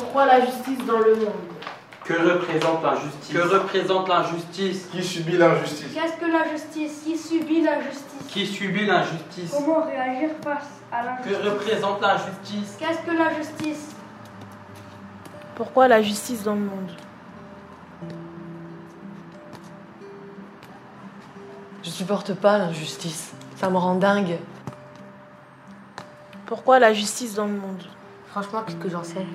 Pourquoi la justice dans le monde Que représente l'injustice Que représente l'injustice Qui subit l'injustice Qu'est-ce que la justice Qui subit l'injustice Qui subit l'injustice Comment réagir face à Que l'injustice représente l'injustice Qu'est-ce que la justice Pourquoi la justice dans le monde Je supporte pas l'injustice. Ça me rend dingue. Pourquoi la justice dans le monde Franchement, qu'est-ce que j'en sais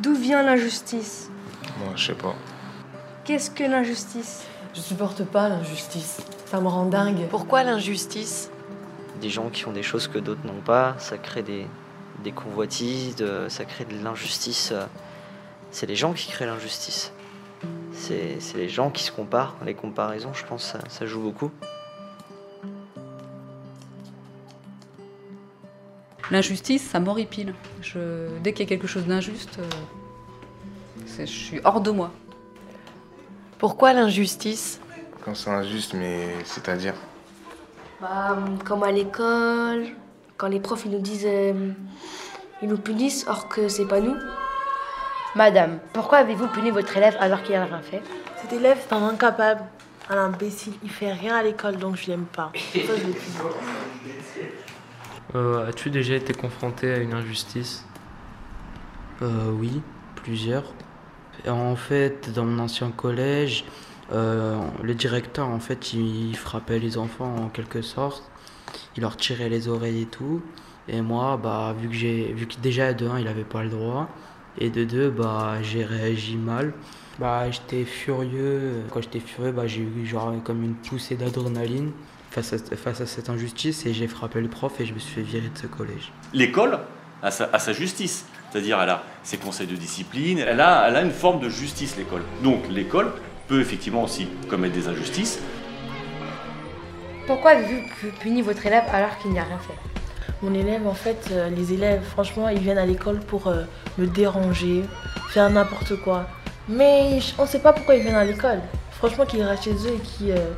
D'où vient l'injustice Moi, je sais pas. Qu'est-ce que l'injustice Je supporte pas l'injustice. Ça me rend dingue. Pourquoi l'injustice? Des gens qui ont des choses que d'autres n'ont pas, ça crée des, des convoitises, de- ça crée de l'injustice. C'est les gens qui créent l'injustice. C'est c'est les gens qui se comparent. Les comparaisons, je pense, ça, ça joue beaucoup. L'injustice, ça m'horripile. Je, dès qu'il y a quelque chose d'injuste, euh, c'est- je suis hors de moi. Pourquoi l'injustice? Quand c'est injuste, mais c'est-à-dire? Bah, comme à l'école, quand les profs ils nous disent. euh, ils nous punissent or que c'est pas nous. Madame, pourquoi avez-vous puni votre élève alors qu'il n'a rien fait? Cet élève est un incapable, un imbécile. Il fait rien à l'école donc je l'aime pas. Ça, je l'ai puni. Euh, As-tu déjà été confronté à une injustice? Euh, oui, plusieurs. En fait, dans mon ancien collège, euh, le directeur, en fait, il frappait les enfants en quelque sorte. Il leur tirait les oreilles et tout. Et moi, bah, vu que j'ai, vu que déjà de un, il avait pas le droit, et de deux, bah, j'ai réagi mal. Bah, j'étais furieux. Quand j'étais furieux, bah, j'ai eu genre comme une poussée d'adrénaline face à, face à cette injustice et j'ai frappé le prof et je me suis fait virer de ce collège. L'école a sa, a sa justice, c'est-à-dire elle a ses conseils de discipline, elle a, elle a une forme de justice, l'école. Donc l'école peut effectivement aussi commettre des injustices. Pourquoi avez-vous pu- puni votre élève alors qu'il n'y a rien fait? Mon élève, en fait, euh, les élèves, franchement, ils viennent à l'école pour euh, me déranger, faire n'importe quoi. Mais on sait pas pourquoi ils viennent à l'école. Franchement, qu'ils restent chez eux et qu'ils euh,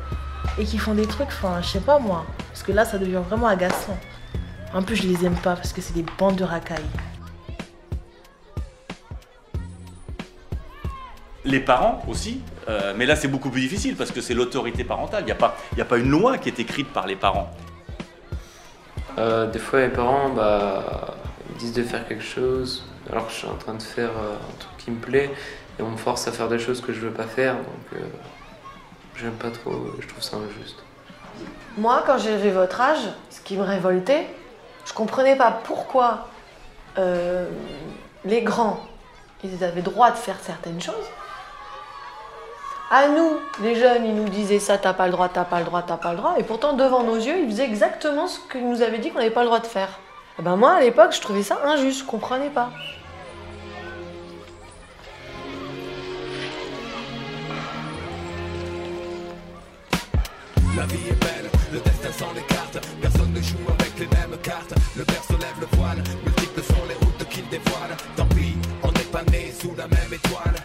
et qu'ils font des trucs, enfin, je sais pas moi. Parce que là, ça devient vraiment agaçant. En plus, je les aime pas parce que c'est des bandes de racailles. Les parents aussi, euh, mais là c'est beaucoup plus difficile parce que c'est l'autorité parentale. Il n'y a, pas- il y a pas une loi qui est écrite par les parents. Euh, Des fois, les parents bah, ils disent de faire quelque chose alors que je suis en train de faire euh, un truc qui me plaît et on me force à faire des choses que je veux pas faire donc euh, j'aime pas trop, je trouve ça injuste. Moi, quand j'ai vu votre âge, ce qui me révoltait, je comprenais pas pourquoi euh, les grands, ils avaient droit de faire certaines choses. À nous, les jeunes, ils nous disaient ça, t'as pas le droit, t'as pas le droit, t'as pas le droit. Et pourtant, devant nos yeux, ils faisaient exactement ce qu'ils nous avaient dit qu'on n'avait pas le droit de faire. Et ben moi, à l'époque, je trouvais ça injuste, je comprenais pas. La vie est belle, le destin sans les cartes. Personne ne joue avec les mêmes cartes. Le père se lève le voile, multiples sont les routes qu'il dévoile. Tant pis, on n'est pas né sous la même étoile.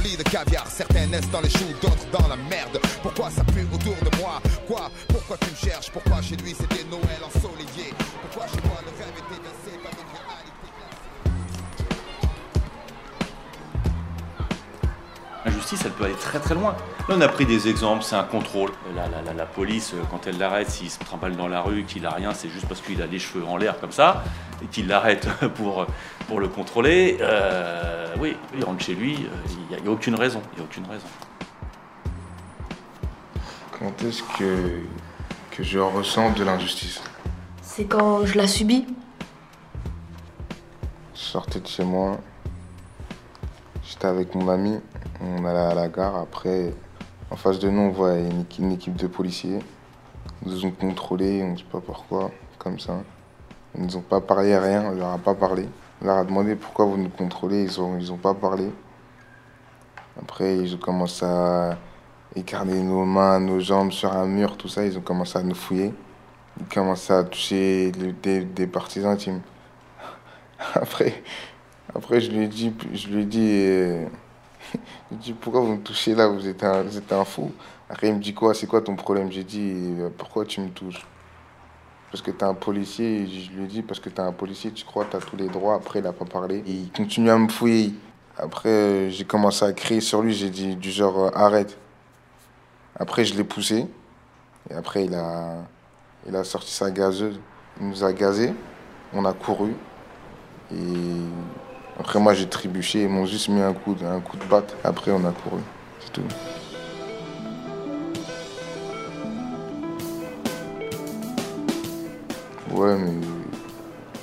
lit de caviar. Certains dans les choux, d'autres dans la merde. Pourquoi ça pue autour de moi? Quoi? Pourquoi tu me cherches? Pourquoi chez lui c'était Noël ensoleillé? L'injustice, elle peut aller très très loin. Là, on a pris des exemples, c'est un contrôle. La, la, la, la police, euh, quand elle l'arrête, s'il se trimballe dans la rue, qu'il a rien, c'est juste parce qu'il a les cheveux en l'air comme ça, et qu'il l'arrête pour, pour le contrôler. Euh, oui, il rentre chez lui, euh, il n'y a, aucune raison. Il y a aucune raison. Quand est-ce que, que je ressens de l'injustice? C'est quand je la subis. Sortais de chez moi, avec mon ami, on allait à la gare. Après, en face de nous, on voit une équipe, de policiers. Ils nous ont contrôlés, on ne sait pas pourquoi, comme ça. Ils nous ont pas parlé rien, on leur a pas parlé. On leur a demandé pourquoi vous nous contrôlez, ils ont, ils ont pas parlé. Après, ils ont commencé à écarter nos mains, nos jambes sur un mur, tout ça, ils ont commencé à nous fouiller. Ils commençaient à toucher des, des parties intimes. Après, après je lui ai dit, je lui ai dit, euh, je lui pourquoi vous me touchez là, vous êtes un, vous êtes un fou. Après, il me dit quoi, c'est quoi ton problème? J'ai dit, euh, pourquoi tu me touches? Parce que t'es un policier. Je lui ai dit, parce que t'es un policier, tu crois t'as tous les droits. Après, il a pas parlé. Il continue à me fouiller. Après, euh, j'ai commencé à crier sur lui, j'ai dit du genre, arrête. Après, je l'ai poussé. Et après, il a, il a sorti sa gazeuse. Il nous a gazé. On a couru. Et après, moi, j'ai trébuché. Ils m'ont juste mis un coup, de- un coup de batte. Après, on a couru. C'est tout. Ouais, mais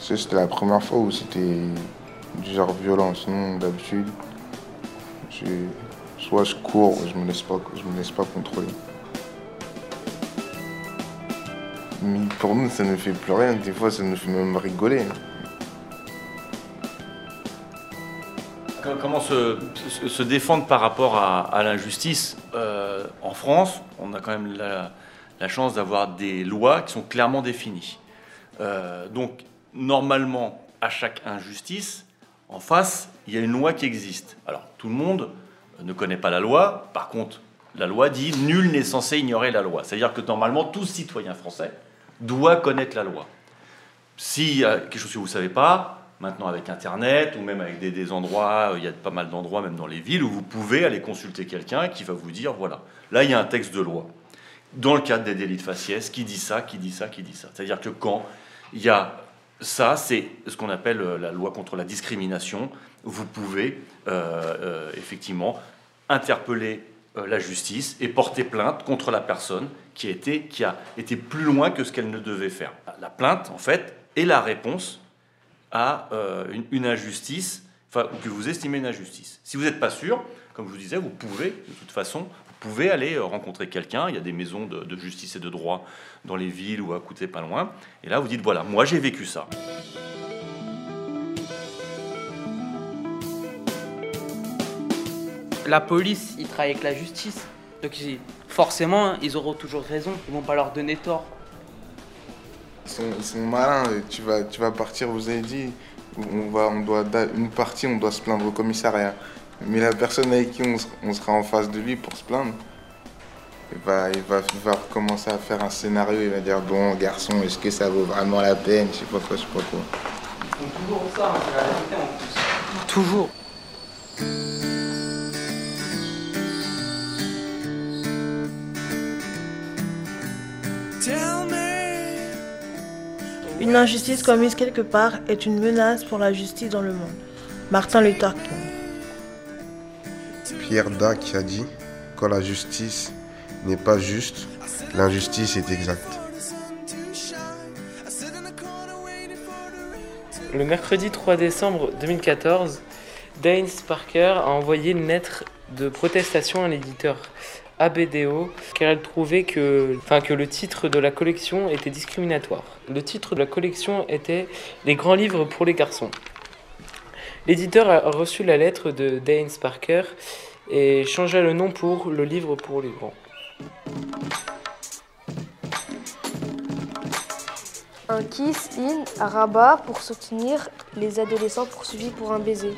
c'était la première fois où c'était du genre violent. Sinon, d'habitude, soit je cours, je me laisse pas, je me laisse pas contrôler. Mais pour nous, ça ne fait plus rien. Des fois, ça nous fait même rigoler. Comment se, défendre par rapport à, l'injustice Euh, En France, on a quand même la, chance d'avoir des lois qui sont clairement définies. Euh, donc, normalement, à chaque injustice, en face, il y a une loi qui existe. Alors, tout le monde ne connaît pas la loi. Par contre, la loi dit nul n'est censé ignorer la loi. C'est-à-dire que normalement, tout citoyen français doit connaître la loi. S'il y a quelque chose que vous ne savez pas, maintenant avec Internet ou même avec des, endroits, il y a pas mal d'endroits, même dans les villes, où vous pouvez aller consulter quelqu'un qui va vous dire, voilà, là il y a un texte de loi. Dans le cadre des délits de faciès, qui dit ça, qui dit ça, qui dit ça. C'est-à-dire que quand il y a ça, c'est ce qu'on appelle euh, la loi contre la discrimination. Vous pouvez euh, euh, effectivement interpeller euh, la justice et porter plainte contre la personne qui a été, qui a été plus loin que ce qu'elle ne devait faire. La plainte, en fait, est la réponse à euh, une, injustice, enfin, ou que vous estimez une injustice. Si vous n'êtes pas sûr, comme je vous disais, vous pouvez, de toute façon, vous pouvez aller euh, rencontrer quelqu'un. Il y a des maisons de, justice et de droit dans les villes ou à côté, pas loin. Et là, vous dites, voilà, moi j'ai vécu ça. La police, ils travaillent avec la justice. Donc forcément, ils auront toujours raison. Ils vont pas leur donner tort. Ils sont, ils sont malins. Tu vas, tu vas partir, vous avez dit, on va, on doit, une partie, on doit se plaindre au commissariat. Mais la personne avec qui on, se- on sera en face de lui pour se plaindre, il va, il, va, il va commencer à faire un scénario. Il va dire Bon, garçon, est-ce que ça vaut vraiment la peine? Je sais pas quoi, je sais pas quoi. Ils font toujours ça, hein, c'est la vérité en plus. Toujours. Une injustice commise quelque part est une menace pour la justice dans le monde. Martin Luther King. Pierre Dac a dit Quand la justice n'est pas juste, l'injustice est exacte. Le mercredi 3 décembre 2014, Dane Parker a envoyé une lettre de protestation à l'éditeur ABDO car elle trouvait que, le titre de la collection était discriminatoire. Le titre de la collection était Les grands livres pour les garçons. L'éditeur a reçu la lettre de Dane Parker et changea le nom pour Le livre pour les grands. Un kiss-in à Rabat pour soutenir les adolescents poursuivis pour un baiser.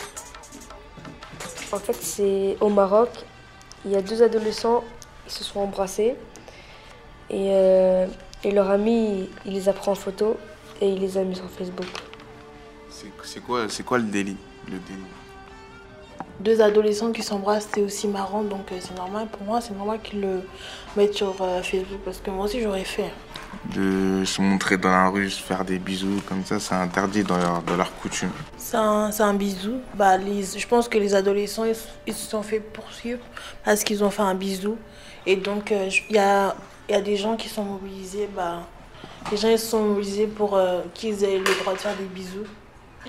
En fait, c'est au Maroc. Il y a deux adolescents, ils se sont embrassés. Et, euh, et leur ami, il, il les a pris en photo et il les a mis sur Facebook. C'est quoi, c'est quoi le délit le délit? Deux adolescents qui s'embrassent, c'est aussi marrant, donc euh, c'est normal. Pour moi, c'est normal qu'ils le mettent sur euh, Facebook parce que moi aussi j'aurais fait. De se montrer dans la rue, se faire des bisous, comme ça, c'est interdit dans leur, dans leur coutume. C'est un, c'est un bisou. Bah, les, je pense que les adolescents, ils, ils se sont fait poursuivre parce qu'ils ont fait un bisou. Et donc, euh, il y, a, il y a des gens qui sont mobilisés. Bah, les gens ils sont mobilisés pour euh, qu'ils aient le droit de faire des bisous.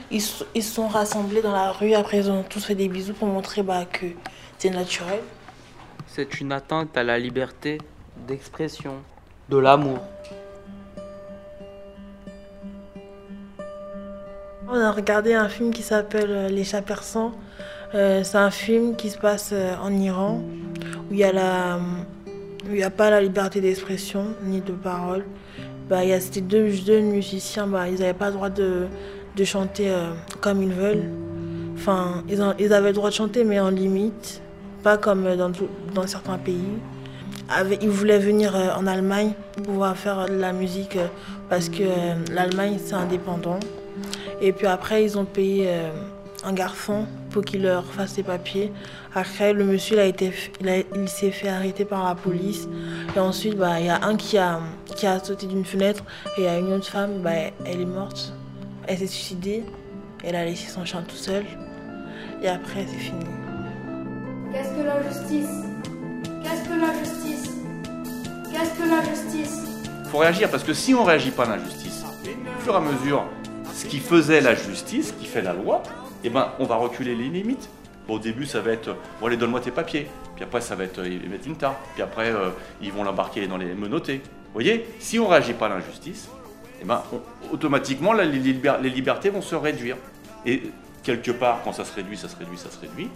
Ils, se- ils sont rassemblés dans la rue. Après, ils ont tous fait des bisous pour montrer bah, que c'est naturel. C'est une atteinte à la liberté d'expression, de l'amour. On a regardé un film qui s'appelle euh, Les chats persans. Euh, c'est un film qui se passe euh, en Iran où il y a y a pas la liberté d'expression ni de parole. Bah, il y a ces deux jeunes musiciens, bah, ils n'avaient pas le droit de, de chanter comme ils veulent. Enfin, ils, ont- ils avaient le droit de chanter, mais en limite, pas comme dans, dans certains pays. Ils voulaient venir euh, en Allemagne pour pouvoir faire de la musique euh, parce que euh, l'Allemagne c'est indépendant. Et puis après, ils ont payé un garçon pour qu'il leur fasse ses papiers. Après, le monsieur il a été, il s'est fait arrêter par la police. Et ensuite, bah, il y a un qui a, qui a sauté d'une fenêtre et il y a une autre femme, bah, elle est morte. Elle s'est suicidée. Elle a laissé son chien tout seul. Et après, c'est fini. Qu'est-ce que la justice? Qu'est-ce que la justice? Qu'est-ce que la justice? Faut réagir parce que si on réagit pas à l'injustice, au fur et à mesure, ce qui faisait la justice, ce qui fait la loi, eh ben, on va reculer les limites. Bon, au début, ça va être, bon, allez, donne-moi tes papiers. Puis après, ça va être, ils mettent une tarte. Puis après, euh, ils vont l'embarquer dans les menottés. Vous voyez, si on réagit pas à l'injustice, eh ben, automatiquement, les, les libertés vont se réduire. Et quelque part, quand ça se réduit, ça se réduit, ça se réduit.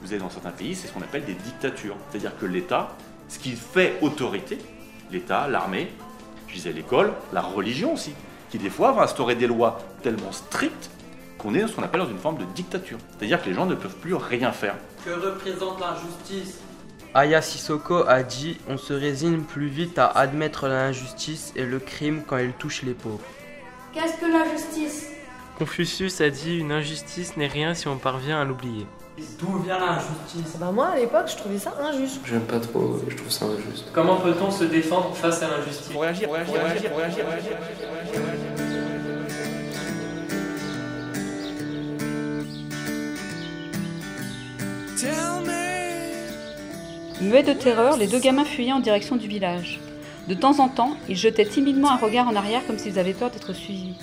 Vous êtes dans certains pays, c'est ce qu'on appelle des dictatures. C'est-à-dire que l'État, ce qui fait autorité, l'État, l'armée, je disais l'école, la religion aussi, qui des fois va instaurer des lois tellement strictes qu'on est dans ce qu'on appelle dans une forme de dictature. C'est-à-dire que les gens ne peuvent plus rien faire. Que représente l'injustice? Aya Sissoko a dit On se résigne plus vite à admettre l'injustice et le crime quand il touche les pauvres. Qu'est-ce que la justice Confucius a dit Une injustice n'est rien si on parvient à l'oublier. D'où vient l'injustice Bah moi à l'époque je trouvais ça injuste. J'aime pas trop, je trouve ça injuste. Comment peut-on se défendre face à l'injustice? Pour réagir, réagir, réagir, réagir, réagir. Muets de terreur, les deux gamins fuyaient en direction du village. De temps en temps, ils jetaient timidement un regard en arrière comme s'ils avaient peur d'être suivis.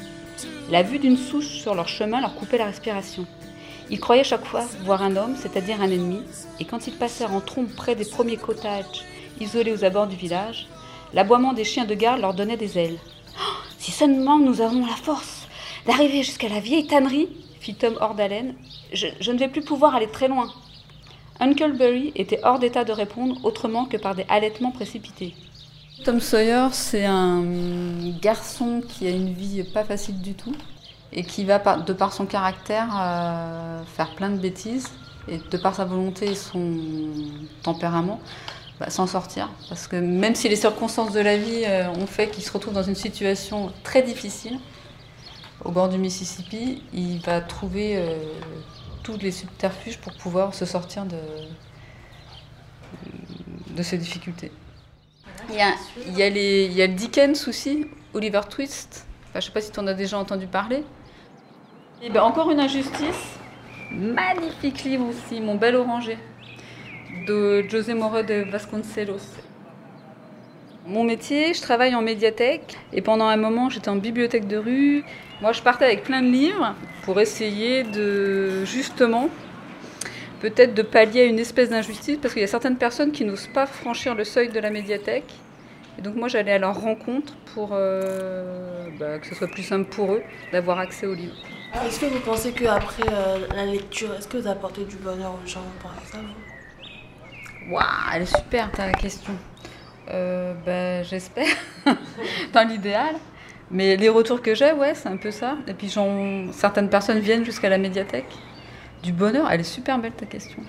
La vue d'une souche sur leur chemin leur coupait la respiration. Ils croyaient chaque fois voir un homme, c'est-à-dire un ennemi, et quand ils passèrent en trompe près des premiers cottages isolés aux abords du village, l'aboiement des chiens de garde leur donnait des ailes. Oh, si seulement nous avons la force d'arriver jusqu'à la vieille tannerie, fit Tom hors d'haleine, je, je ne vais plus pouvoir aller très loin. Huckleberry était hors d'état de répondre autrement que par des halètements précipités. Tom Sawyer, c'est un garçon qui a une vie pas facile du tout et qui va, de par son caractère, euh, faire plein de bêtises et de par sa volonté et son tempérament, bah, s'en sortir. Parce que même si les circonstances de la vie euh, ont fait qu'il se retrouve dans une situation très difficile, au bord du Mississippi, il va trouver euh, tous les subterfuges pour pouvoir se sortir de, de ces difficultés. Il y a, le Dickens aussi, Oliver Twist. Je ne sais pas si tu en as déjà entendu parler. Et ben, encore une injustice. Magnifique livre aussi, Mon bel oranger, de José Moro de Vasconcelos. Mon métier, je travaille en médiathèque et pendant un moment j'étais en bibliothèque de rue. Moi je partais avec plein de livres pour essayer de justement peut-être de pallier à une espèce d'injustice parce qu'il y a certaines personnes qui n'osent pas franchir le seuil de la médiathèque. Et donc moi j'allais à leur rencontre pour euh, bah, que ce soit plus simple pour eux d'avoir accès aux livres. Est-ce que vous pensez qu'après la lecture, est-ce que vous apportez du bonheur aux gens ça vous Waouh, elle est super ta question. Euh, bah, j'espère, dans l'idéal. Mais les retours que j'ai, ouais, c'est un peu ça. Et puis j'en- certaines personnes viennent jusqu'à la médiathèque. Du bonheur, elle est super belle ta question.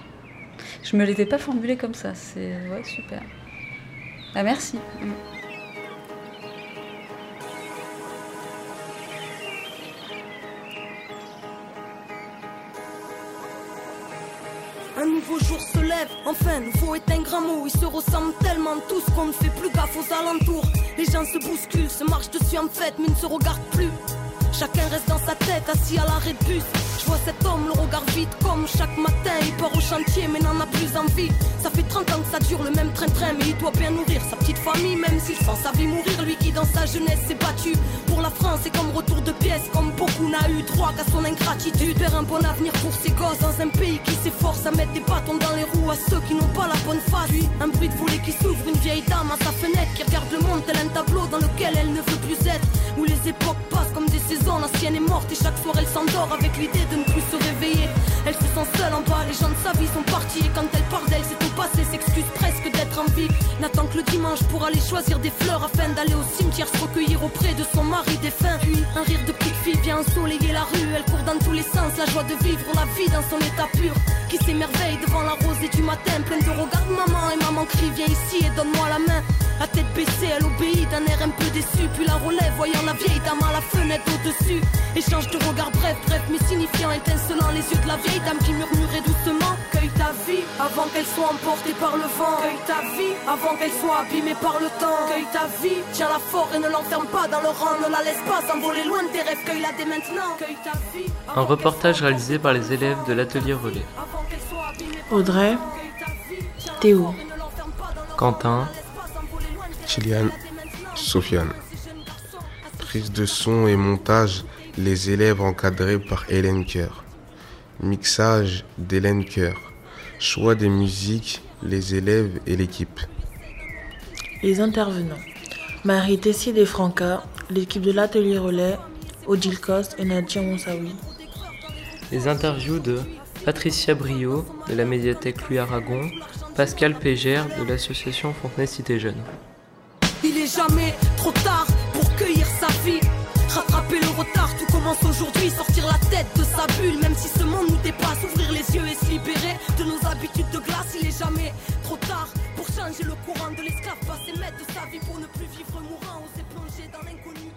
Je me l'étais pas formulée comme ça, c'est ouais, super. Ah, merci. Mm. Un nouveau jour se lève, enfin, nouveau est un grand mot. Ils se ressemblent tellement tous qu'on ne fait plus gaffe aux alentours. Les gens se bousculent, se marchent dessus en fête, mais ne se regardent plus. Chacun reste dans sa tête, assis à l'arrêt de bus. Je vois cet homme, le regard vide, comme chaque matin. Il part au chantier, mais n'en a plus envie. Ça fait 30 ans que ça dure le même train-train, mais il doit bien nourrir sa petite famille, même s'il sent sa vie mourir. Lui qui, dans sa jeunesse, s'est battu pour la France, et comme de pièce, comme beaucoup n'a eu droit qu'à son ingratitude. Faire un bon avenir pour ses gosses dans un pays qui s'efforce à mettre des bâtons dans les roues à ceux qui n'ont pas la bonne face. Puis, un bruit de volet qui s'ouvre, une vieille dame à sa fenêtre qui regarde le monde tel un tableau dans lequel elle ne veut plus être. Où les époques passent comme des saisons, l'ancien chienne est morte et chaque soir elle s'endort avec l'idée de ne plus se réveiller. Elle se sent seule en bas, les gens de sa vie sont partis et quand elle parle d'elle, c'est au passé, s'excuse presque d'être en vie. N'attend que le dimanche pour aller choisir des fleurs afin d'aller au cimetière se recueillir auprès de son mari défunt. Puis rire de petite fille vient ensoleiller la rue, elle court dans tous les sens, la joie de vivre la vie dans son état pur. Qui s'émerveille devant la rosée du matin, pleine de regards de maman et maman crie viens ici et donne-moi la main. La tête baissée, elle obéit d'un air un peu déçu, puis la relève, voyant la vieille dame à la fenêtre au-dessus. Échange de regards bref, bref, mais signifiant, étincelant les yeux de la vieille dame qui murmurait doucement Cueille ta vie avant qu'elle soit emportée par le vent. Cueille ta vie avant qu'elle soit abîmée par le temps. Cueille ta vie, tiens-la fort et ne l'enferme pas dans le rang. Ne la laisse pas s'envoler loin de tes rêves. Cueille-la dès maintenant. Cueille ta vie. Un reportage réalisé par les élèves de l'atelier relais. Audrey, Théo, Quentin, Chiliane, Sofiane. Prise de son et montage, les élèves encadrés par Hélène Coeur. Mixage d'Hélène Coeur. Choix des musiques, les élèves et l'équipe. les intervenants. Marie Tessier des Franca, l'équipe de l'atelier relais, Odile Coste et Nadia Monsaoui. Les interviews de Patricia Brio de la médiathèque Louis Aragon, Pascal Pégère de l'association Fontenay Cité Jeune. Il est jamais trop tard pour cueillir sa vie. Rattraper le retard, tout commence aujourd'hui. Sortir la tête de sa bulle, même si ce monde nous dépasse. Ouvrir les yeux et se libérer de nos habitudes de glace. Il est jamais trop tard pour changer le courant de l'esclave. Passer maître de sa vie pour ne plus vivre mourant. Oser plonger dans l'inconnu.